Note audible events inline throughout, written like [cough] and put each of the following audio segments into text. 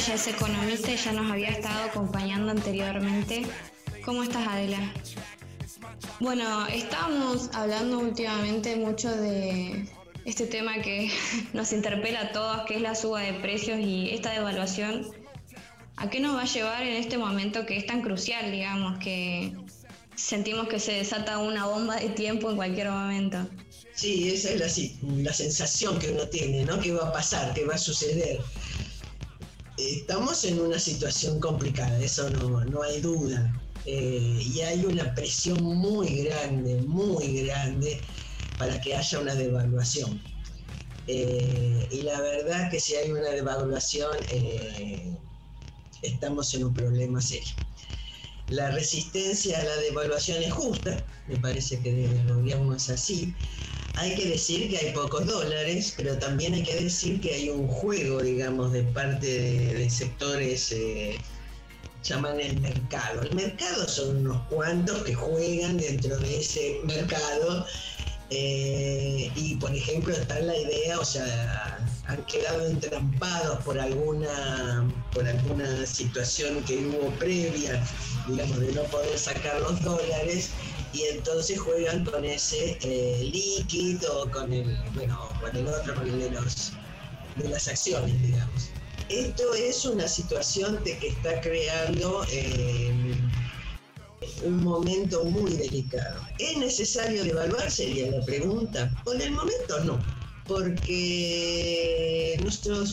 ella es economista y ya nos había estado acompañando anteriormente. ¿Cómo estás, Adela? Bueno, estábamos hablando últimamente mucho de este tema que [laughs] nos interpela a todos, que es la suba de precios y esta devaluación. ¿A qué nos va a llevar en este momento que es tan crucial, digamos, que sentimos que se desata una bomba de tiempo en cualquier momento? Sí, esa es la, la sensación que uno tiene, ¿no? ¿Qué va a pasar? ¿Qué va a suceder? Estamos en una situación complicada, eso no, no hay duda. Eh, y hay una presión muy grande, muy grande para que haya una devaluación. Eh, y la verdad que si hay una devaluación, eh, estamos en un problema serio. La resistencia a la devaluación es justa, me parece que el gobierno es así. Hay que decir que hay pocos dólares, pero también hay que decir que hay un juego, digamos, de parte de, sectores, eh, llaman el mercado. El mercado son unos cuantos que juegan dentro de ese mercado eh, y por ejemplo está la idea, o sea, han quedado entrampados por alguna, por alguna situación que hubo previa, digamos, de no poder sacar los dólares, y entonces juegan con ese eh, líquido, con el, bueno, con el otro, con el de, los, de las acciones, digamos. Esto es una situación de que está creando eh, un momento muy delicado. ¿Es necesario devaluar? Sería la pregunta. Por el momento no, porque nosotros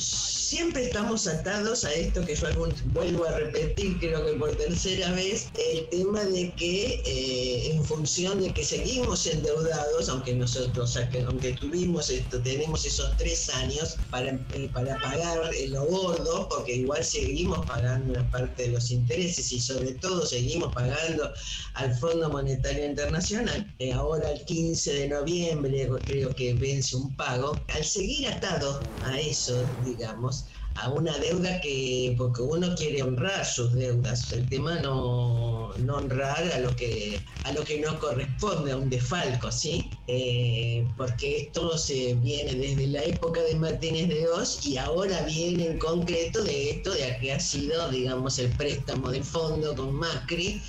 siempre estamos atados a esto que yo vuelvo a repetir, creo que por tercera vez, el tema de que eh, en función de que seguimos endeudados, aunque nosotros, aunque tuvimos esto, tenemos esos tres años para, eh, para pagar lo gordo, porque igual seguimos pagando una parte de los intereses y sobre todo seguimos pagando al Fondo Monetario Internacional. Eh, ahora el 15 de noviembre creo que vence un pago. Al seguir atado a eso, digamos, a una deuda que, porque uno quiere honrar sus deudas, el tema no, no honrar a lo que a lo que no corresponde a un defalco, ¿sí? Eh, porque esto se viene desde la época de Martínez de Oz y ahora viene en concreto de esto de que ha sido, digamos, el préstamo de fondo con Macri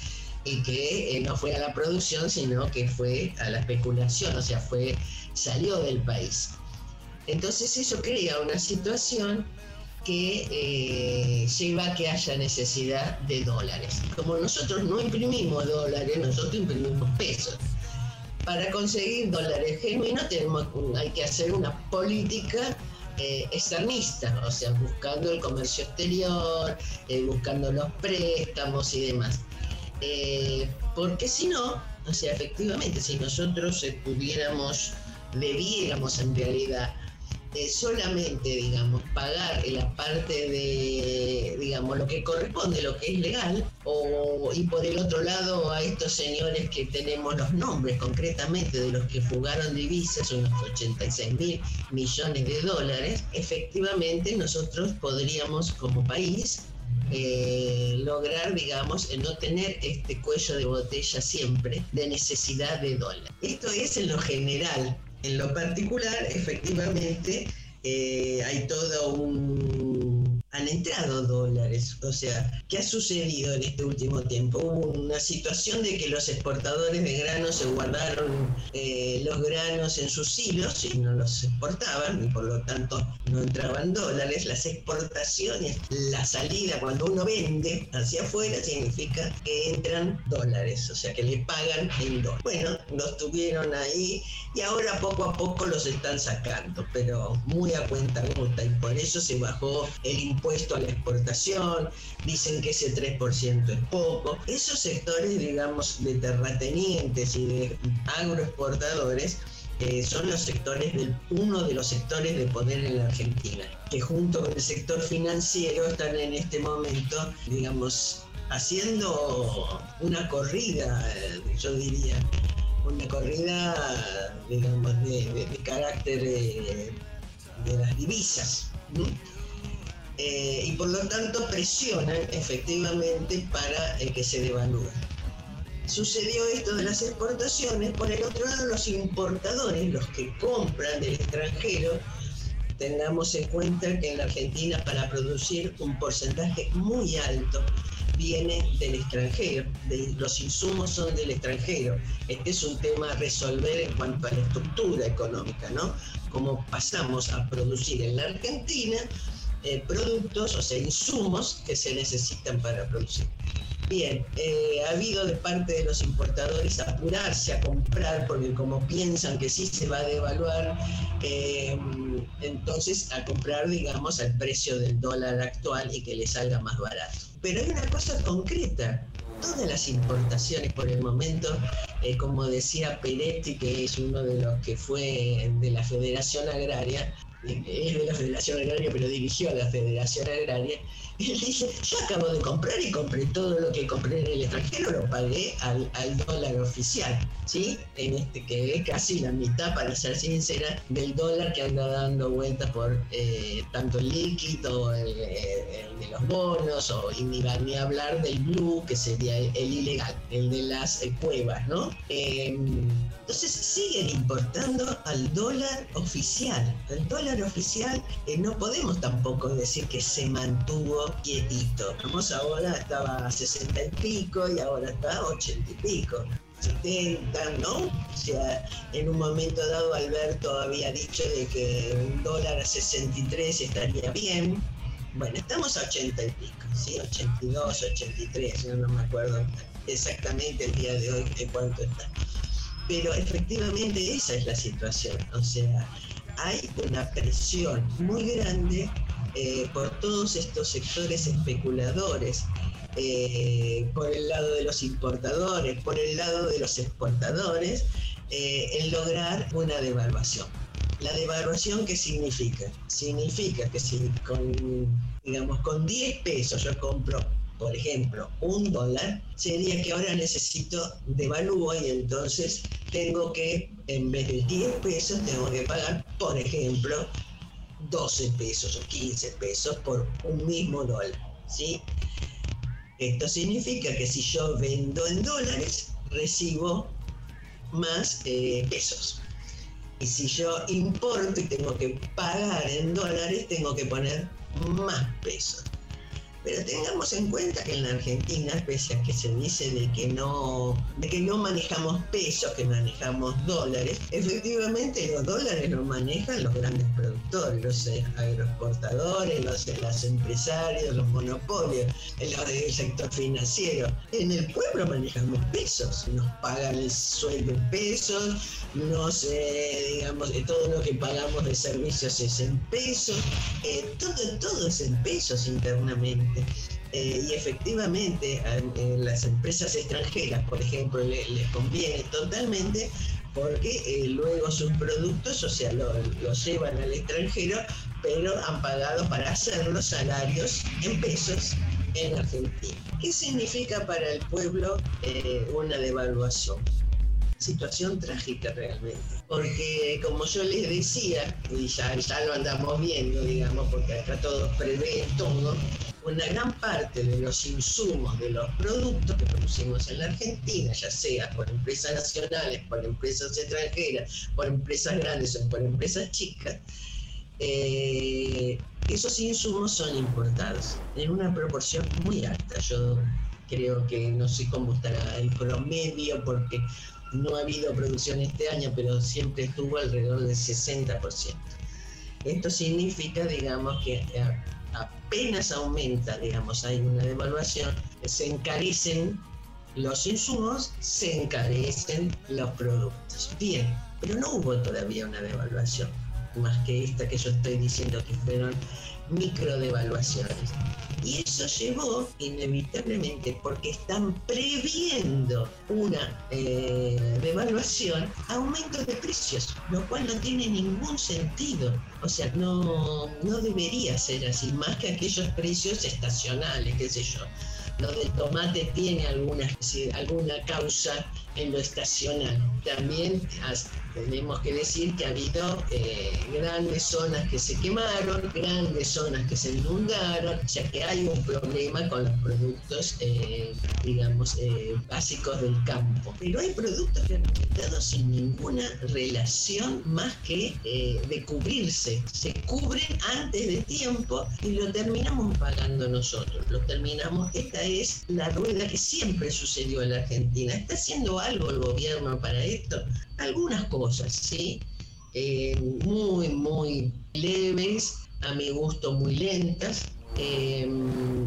y que eh, no fue a la producción, sino que fue a la especulación, o sea, fue salió del país. Entonces eso crea una situación que eh, lleva a que haya necesidad de dólares. Como nosotros no imprimimos dólares, nosotros imprimimos pesos. Para conseguir dólares genuinos tenemos, hay que hacer una política eh, externista, o sea, buscando el comercio exterior, eh, buscando los préstamos y demás. porque si no, o sea, efectivamente, si nosotros pudiéramos, debiéramos en realidad solamente, digamos, pagar la parte de, digamos, lo que corresponde, lo que es legal, o, y por el otro lado a estos señores que tenemos los nombres concretamente de los que fugaron divisas, unos 86 mil millones de dólares, efectivamente nosotros podríamos como país eh, lograr, digamos, no tener este cuello de botella siempre de necesidad de dólar. Esto es en lo general. En lo particular, efectivamente, eh, hay todo un han entrado dólares. O sea, ¿qué ha sucedido en este último tiempo? Hubo una situación de que los exportadores de granos se guardaron eh, los granos en sus hilos y no los exportaban y por lo tanto no entraban dólares. Las exportaciones, la salida cuando uno vende hacia afuera significa que entran dólares, o sea que le pagan en dólares. Bueno, los tuvieron ahí y ahora poco a poco los están sacando, pero muy a cuenta gota y por eso se bajó el impuesto a la exportación, dicen que ese 3% es poco. Esos sectores, digamos, de terratenientes y de agroexportadores, eh, son los sectores del, uno de los sectores de poder en la Argentina, que junto con el sector financiero están en este momento, digamos, haciendo una corrida, yo diría, una corrida, digamos, de, carácter de, las divisas. Eh, y por lo tanto presionan efectivamente para eh, que se devalúe. Sucedió esto de las exportaciones, por el otro lado los importadores, los que compran del extranjero, tengamos en cuenta que en la Argentina para producir un porcentaje muy alto viene del extranjero, de, los insumos son del extranjero. Este es un tema a resolver en cuanto a la estructura económica, ¿no? Cómo pasamos a producir en la Argentina eh, productos, o sea, insumos que se necesitan para producir. Bien, eh, ha habido de parte de los importadores apurarse a comprar porque como piensan que sí se va a devaluar, eh, entonces a comprar, digamos, al precio del dólar actual y que les salga más barato. Pero hay una cosa concreta, todas las importaciones por el momento, eh, como decía Peretti, que es uno de los que fue de la Federación Agraria, es de la Federación Agraria, pero dirigió a la Federación Agraria, él dice, yo acabo de comprar y compré todo lo que compré en el extranjero, lo pagué al, dólar oficial, ¿sí? En este, que es casi la mitad, para ser sincera, del dólar que anda dando vueltas por eh, tanto el líquido, el, de los bonos, o ni, ni hablar del blue, que sería el, ilegal, el de las eh, cuevas, ¿no? Em, entonces siguen importando al dólar oficial. El dólar oficial eh, no podemos tampoco decir que se mantuvo quietito. Vamos ahora estaba a 60 y pico y ahora está a 80 y pico. 70, ¿no? O sea, en un momento dado Alberto había dicho de que un dólar a 63 estaría bien. Bueno, estamos a 80 y pico, ¿sí? 82, 83, yo no me acuerdo exactamente el día de hoy de cuánto está. Pero efectivamente esa es la situación. O sea, hay una presión muy grande eh, por todos estos sectores especuladores, eh, por el lado de los importadores, por el lado de los exportadores, eh, en lograr una devaluación. La devaluación, ¿qué significa? Significa que si con, digamos, con 10 pesos yo compro por ejemplo, un dólar, sería que ahora necesito devalúo y entonces tengo que, en vez de 10 pesos, tengo que pagar, por ejemplo, 12 pesos o 15 pesos por un mismo dólar. ¿sí? Esto significa que si yo vendo en dólares, recibo más eh, pesos. Y si yo importo y tengo que pagar en dólares, tengo que poner más pesos. Pero tengamos en cuenta que en la Argentina, pese a que se dice de que no, de que no manejamos pesos, que manejamos dólares, efectivamente los dólares los manejan los grandes productores, los agroexportadores, los, empresarios, los monopolios, los del sector financiero. En el pueblo manejamos pesos, nos pagan el sueldo en pesos, no sé, digamos, todo lo que pagamos de servicios es en pesos, eh, todo es en pesos internamente. Eh, y efectivamente en las empresas extranjeras, por ejemplo, les conviene totalmente porque eh, luego sus productos, o sea, los llevan al extranjero, pero han pagado para hacer los salarios en pesos en Argentina. ¿Qué significa para el pueblo eh, una devaluación? Situación trágica realmente, porque como yo les decía, y ya, ya lo andamos viendo, digamos, porque acá todos prevén todo, una gran parte de los insumos de los productos que producimos en la Argentina, ya sea por empresas nacionales, por empresas extranjeras, por empresas grandes o por empresas chicas, eh, esos insumos son importados en una proporción muy alta. Yo creo que no sé cómo estará el promedio porque no ha habido producción este año, pero siempre estuvo alrededor del 60%. Esto significa, digamos, que eh, apenas aumenta, digamos, hay una devaluación, se encarecen los insumos, se encarecen los productos. Bien, pero no hubo todavía una devaluación, más que esta que yo estoy diciendo que fueron microdevaluaciones. Y eso llevó inevitablemente, porque están previendo una eh, devaluación, aumento de precios, lo cual no tiene ningún sentido. O sea, no, no debería ser así, más que aquellos precios estacionales, qué sé yo lo del tomate tiene alguna, alguna causa en lo estacional. También tenemos que decir que ha habido eh, grandes zonas que se quemaron, grandes zonas que se inundaron, o sea que hay un problema con los productos, eh, digamos, eh, básicos del campo. Pero hay productos que han quedado sin ninguna relación más que de cubrirse. Se cubren antes de tiempo y lo terminamos pagando nosotros. Lo terminamos, esta es la rueda que siempre sucedió en la Argentina. Está haciendo algo el gobierno para esto? Algunas cosas, ¿sí? Eh, muy, muy leves, a mi gusto muy lentas. Eh,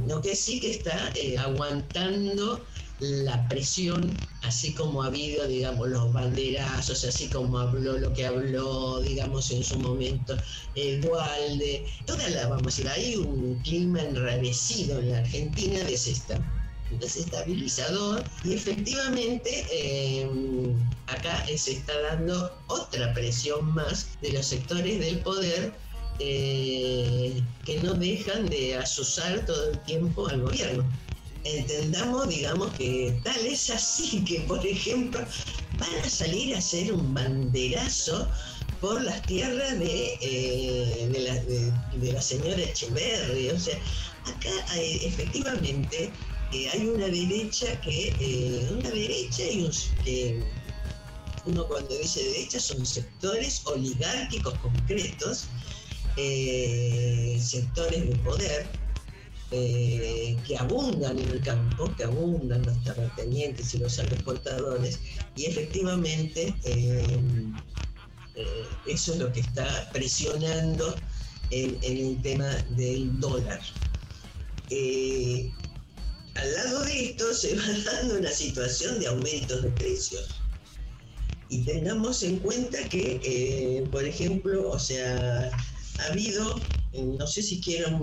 lo que sí que está eh, aguantando la presión, así como ha habido, digamos, los banderazos, así como habló lo que habló, digamos, en su momento Dualde, toda la, vamos a decir, hay un clima enrarecido en la Argentina de esta desestabilizador y efectivamente eh, acá se está dando otra presión más de los sectores del poder eh, que no dejan de asusar todo el tiempo al gobierno. Entendamos, digamos, que tal es así que, por ejemplo, van a salir a hacer un banderazo por las tierras de, eh, de, la, de, la, señora Echeverri. O sea, acá efectivamente hay una derecha que, eh, una derecha y un, uno cuando dice derecha son sectores oligárquicos concretos, eh, sectores de poder, eh, que abundan en el campo, que abundan los terratenientes y los agroexportadores, y efectivamente eso es lo que está presionando en, el tema del dólar al lado de esto se va [laughs] dando una situación de aumentos de precios. Y tengamos en cuenta que, eh, por ejemplo, o sea, ha habido, no sé si quiero,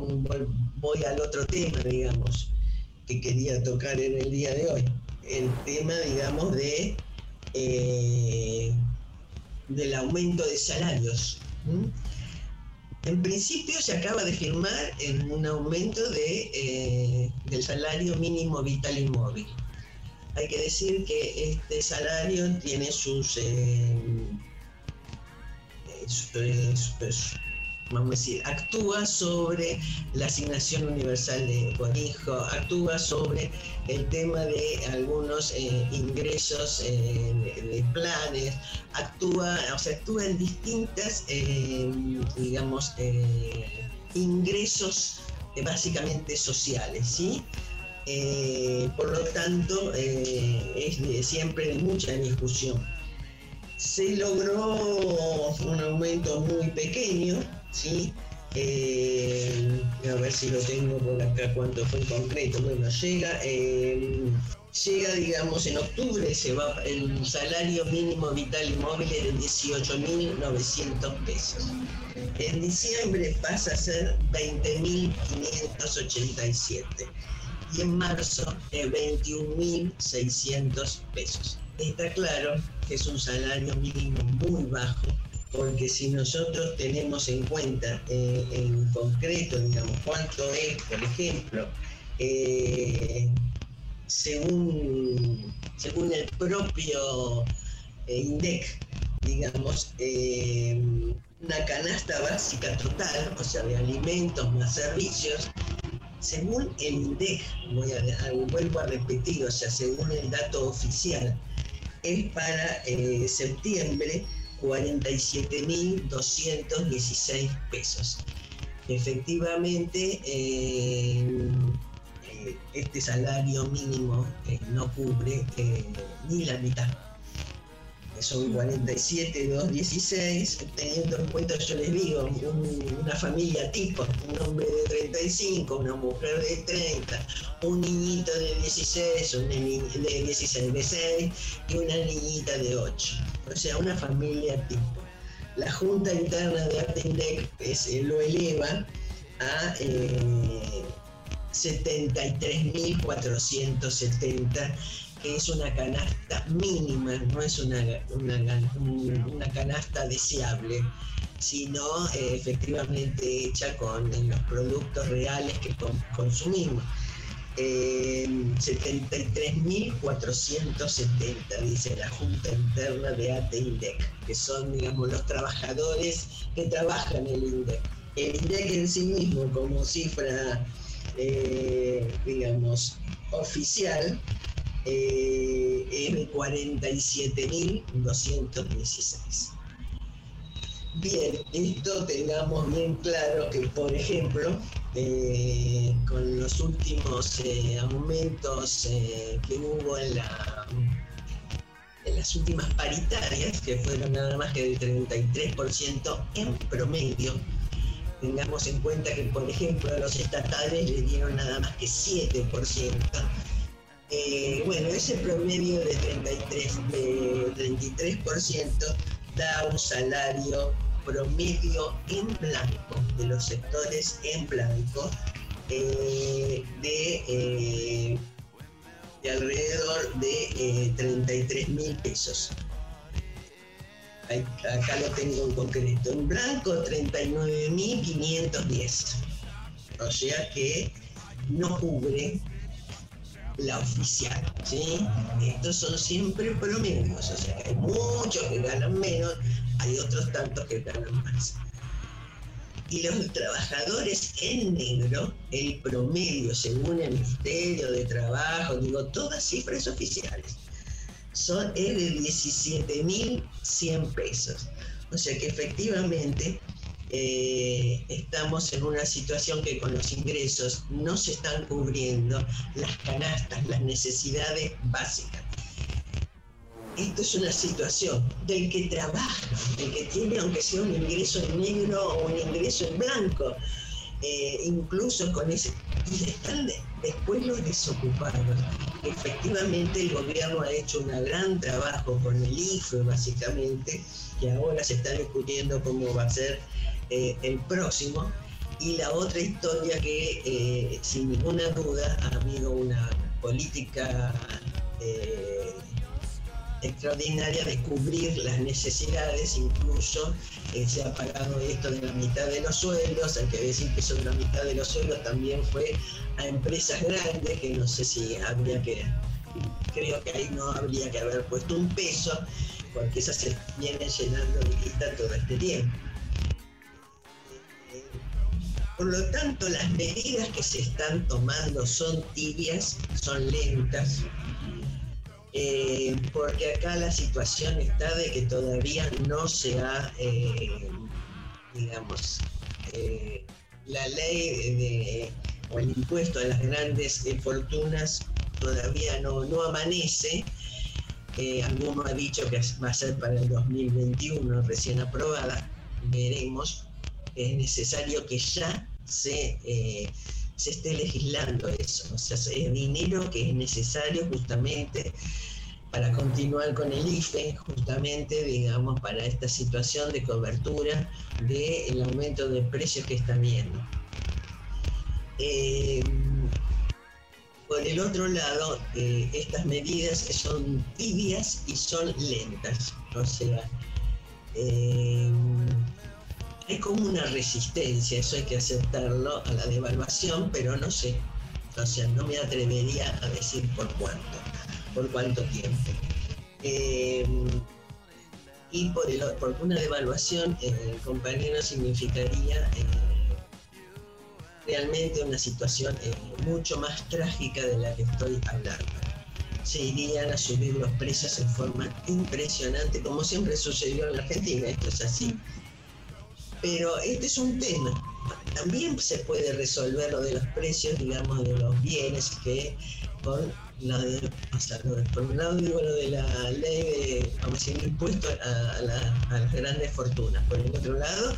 voy al otro tema, digamos, que quería tocar en el día de hoy, el tema, digamos, de eh, del aumento de salarios. En principio se acaba de firmar en un aumento de, eh, del salario mínimo vital y móvil. Hay que decir que este salario tiene sus, eh, eh, vamos a decir, actúa sobre la asignación universal de por hijo, actúa sobre el tema de algunos eh, ingresos eh, de, planes, actúa, o sea, actúa en distintas, eh, digamos, ingresos básicamente sociales, ¿sí? por lo tanto, es siempre mucha discusión. Se logró un aumento muy pequeño, ¿sí? Eh, a ver si lo tengo por acá cuánto fue en concreto. Bueno, llega, eh, llega, digamos, en octubre se va el salario mínimo vital móvil de 18.900 pesos. En diciembre pasa a ser 20.587 y en marzo 21.600 pesos. Está claro que es un salario mínimo muy bajo porque si nosotros tenemos en cuenta eh, en concreto, digamos, cuánto es, por ejemplo, eh, según, según el propio eh, INDEC, digamos, una canasta básica total, o sea, de alimentos más servicios, según el INDEC, voy vuelvo a repetir, o sea, según el dato oficial, es para septiembre 47.216 pesos. Efectivamente, eh, eh, este salario mínimo eh, no cubre ni la mitad. Son 47.216, teniendo en cuenta, yo les digo, una familia tipo, un hombre de 35, una mujer de 30, un niñito de 16, un de 16, de 6 y una niñita de 8 o sea, una familia tipo. La Junta Interna de Atendec eh, lo eleva a 73.470, eh, que es una canasta mínima, no es una, una, canasta deseable, sino eh, efectivamente hecha con los productos reales que consumimos. 73.470, dice la Junta Interna de ATINDEC, que son, digamos, los trabajadores que trabajan en el INDEC. El INDEC en sí mismo, como cifra, eh, digamos, oficial, eh, es de 47.216. Bien, esto tengamos bien claro que, por ejemplo, eh, con los últimos eh, aumentos eh, que hubo en, la, en las últimas paritarias, que fueron nada más que del 33% en promedio, tengamos en cuenta que, por ejemplo, a los estatales le dieron nada más que 7%. bueno, ese promedio de 33%, de 33% da un salario promedio en blanco de los sectores en blanco eh, de, eh, de, alrededor de 33 eh, mil pesos. Acá lo tengo en concreto. En blanco 39.510. O sea que no cubre la oficial. Estos son siempre promedios. O sea que hay muchos que ganan menos hay otros tantos que ganan más. Y los trabajadores en negro, el promedio, según el Ministerio de Trabajo, digo, todas cifras oficiales, son es de 17.100 pesos. O sea que efectivamente eh, estamos en una situación que con los ingresos no se están cubriendo las canastas, las necesidades básicas esto es una situación del que trabaja, del que tiene, aunque sea un ingreso en negro o un ingreso en blanco, eh, incluso con ese. Y están después los desocupados. Efectivamente, el gobierno ha hecho un gran trabajo con el IFE, básicamente, que ahora se está discutiendo cómo va a ser eh, el próximo. Y la otra historia que, eh, sin ninguna duda, ha habido una política extraordinaria de cubrir las necesidades, incluso se ha pagado esto de la mitad de los sueldos, hay que decir que sobre la mitad de los sueldos también fue a empresas grandes, que no sé si habría que, creo que ahí no habría que haber puesto un peso, porque esas se vienen llenando de lista todo este tiempo. Por lo tanto, las medidas que se están tomando son tibias, son lentas, eh, porque acá la situación está de que todavía no se ha, eh, digamos, eh, la ley de, o el impuesto a las grandes fortunas todavía no, no amanece. alguno ha dicho que va a ser para el 2021 recién aprobada. Veremos. Es necesario que ya se se esté legislando eso. O sea, es dinero que es necesario justamente para continuar con el IFE, justamente, digamos, para esta situación de cobertura del aumento de precios que están viendo. Eh, por el otro lado, eh, estas medidas son tibias y son lentas. O sea, eh, hay como una resistencia, eso hay que aceptarlo, a la devaluación, pero no sé. O sea, no me atrevería a decir por cuánto, por cuánto tiempo. Eh, y por, el, por, una devaluación, eh, compañero, significaría eh, realmente una situación eh, mucho más trágica de la que estoy hablando. Se irían a subir los precios en forma impresionante, como siempre sucedió en la Argentina, esto es así pero este es un tema. También se puede resolver lo de los precios, digamos, de los bienes que con la de, o sea, por un lado digo lo de la ley de vamos impuesto a, a las grandes fortunas, por el otro lado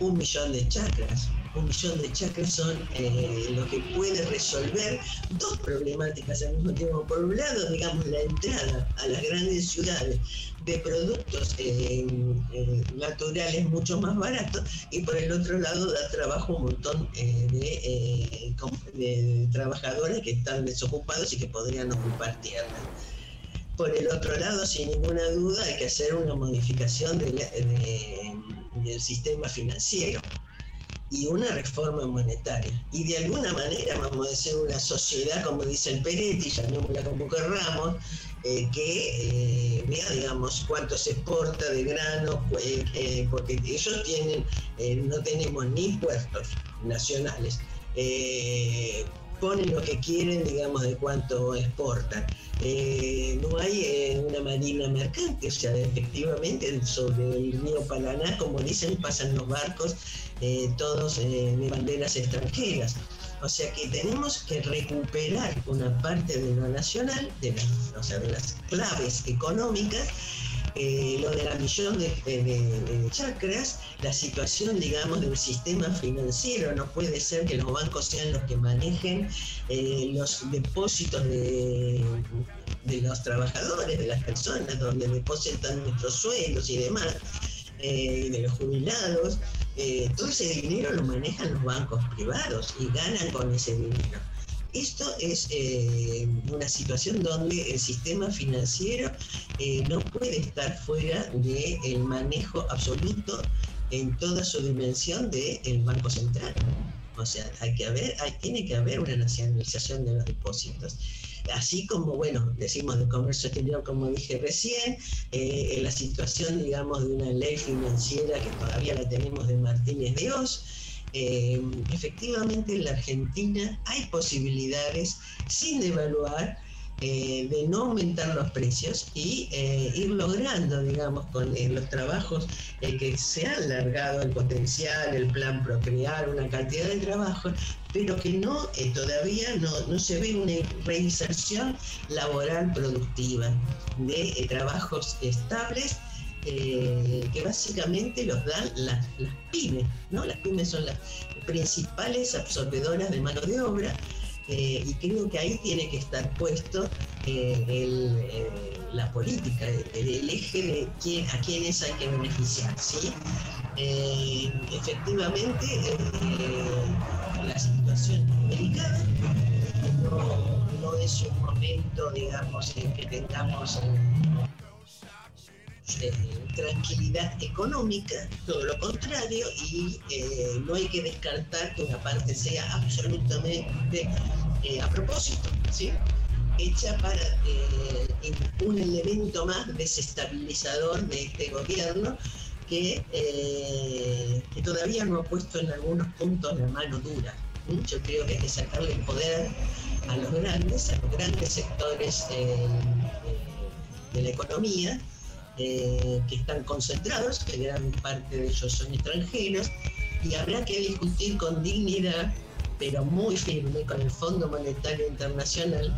un millón de chakras un millón de chakras son eh, lo que puede resolver dos problemáticas al mismo tiempo. Por un lado, digamos, la entrada a las grandes ciudades de productos eh, eh, naturales mucho más baratos y por el otro lado da trabajo a un montón de, trabajadores que están desocupados y que podrían ocupar tierra. Por el otro lado, sin ninguna duda, hay que hacer una modificación del sistema financiero y una reforma monetaria. Y de alguna manera, vamos a decir, una sociedad, como dice el Peretti, llamémosla como querramos, eh, que eh, vea, digamos, cuánto se exporta de grano, eh, porque ellos tienen, no tenemos ni impuestos nacionales ponen lo que quieren, digamos, de cuánto exportan. Eh, no hay eh, una marina mercante, o sea, efectivamente sobre el río Paraná, como dicen, pasan los barcos eh, todos de banderas extranjeras. O sea que tenemos que recuperar una parte de lo nacional, o sea, de las claves económicas, eh, lo de la millón de, chacras, la situación, digamos, del sistema financiero. No puede ser que los bancos sean los que manejen eh, los depósitos de, los trabajadores, de las personas, donde depositan nuestros sueldos y demás, eh, de los jubilados. todo ese dinero lo manejan los bancos privados y ganan con ese dinero. Esto es eh, una situación donde el sistema financiero eh, no puede estar fuera del manejo absoluto en toda su dimensión del Banco Central. O sea, hay que haber, hay, tiene que haber una nacionalización de los depósitos. Así como, bueno, decimos de comercio exterior, como dije recién, eh, la situación, digamos, de una ley financiera que todavía la tenemos de Martínez de Oz, eh, efectivamente en la Argentina hay posibilidades sin devaluar eh, de no aumentar los precios y eh, ir logrando, digamos, con los trabajos que se han largado el potencial, el plan procrear, una cantidad de trabajos, pero que no todavía no, no, se ve una reinserción laboral productiva de trabajos estables eh, que básicamente los dan las, pymes, ¿no? Las pymes son las principales absorbedoras de mano de obra eh, y creo que ahí tiene que estar puesto eh, la política, el, eje de a quiénes hay que beneficiar, ¿sí? efectivamente, la situación es delicada, no, no, es un momento, digamos, en que tengamos eh, tranquilidad económica, todo lo contrario, y eh, no hay que descartar que una parte sea absolutamente eh, a propósito, hecha para un elemento más desestabilizador de este gobierno que, que, todavía no ha puesto en algunos puntos la mano dura. Yo creo que hay que sacarle el poder a los grandes, a los grandes sectores de la economía, eh, que están concentrados, que gran parte de ellos son extranjeros, y habrá que discutir con dignidad, pero muy firme, con el Fondo Monetario Internacional,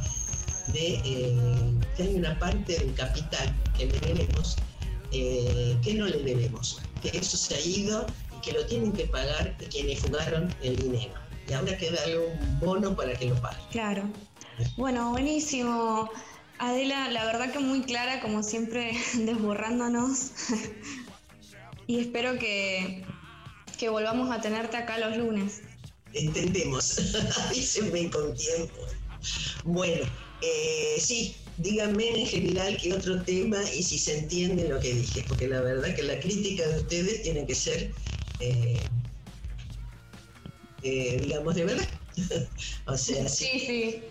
de eh, que hay una parte del capital que le debemos, eh, que no le debemos, que eso se ha ido y que lo tienen que pagar quienes jugaron el dinero. Y habrá que darle un bono para que lo paguen. Claro. Bueno, buenísimo. Adela, la verdad que muy clara, como siempre, [laughs] desborrándonos. [laughs] y espero que, que volvamos a tenerte acá los lunes. Entendemos, [laughs] avísenme con tiempo. Bueno, eh, sí, díganme en general qué otro tema y si se entiende lo que dije, porque la verdad que la crítica de ustedes tiene que ser, eh, eh, digamos, de verdad. o sea, sí, sí.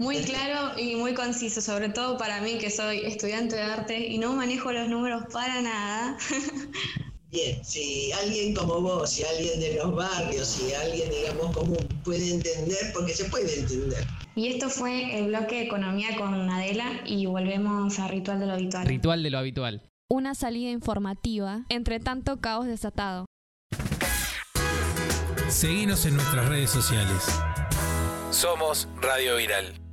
Muy claro y muy conciso, sobre todo para mí que soy estudiante de arte y no manejo los números para nada. [laughs] Bien, si alguien como vos, si alguien de los barrios, si alguien, digamos, común puede entender, porque se puede entender. Y esto fue el bloque de Economía con Adela y volvemos a Ritual de lo Habitual. Ritual de lo Habitual. Una salida informativa entre tanto caos desatado. Seguimos en nuestras redes sociales. Somos Radio Viral.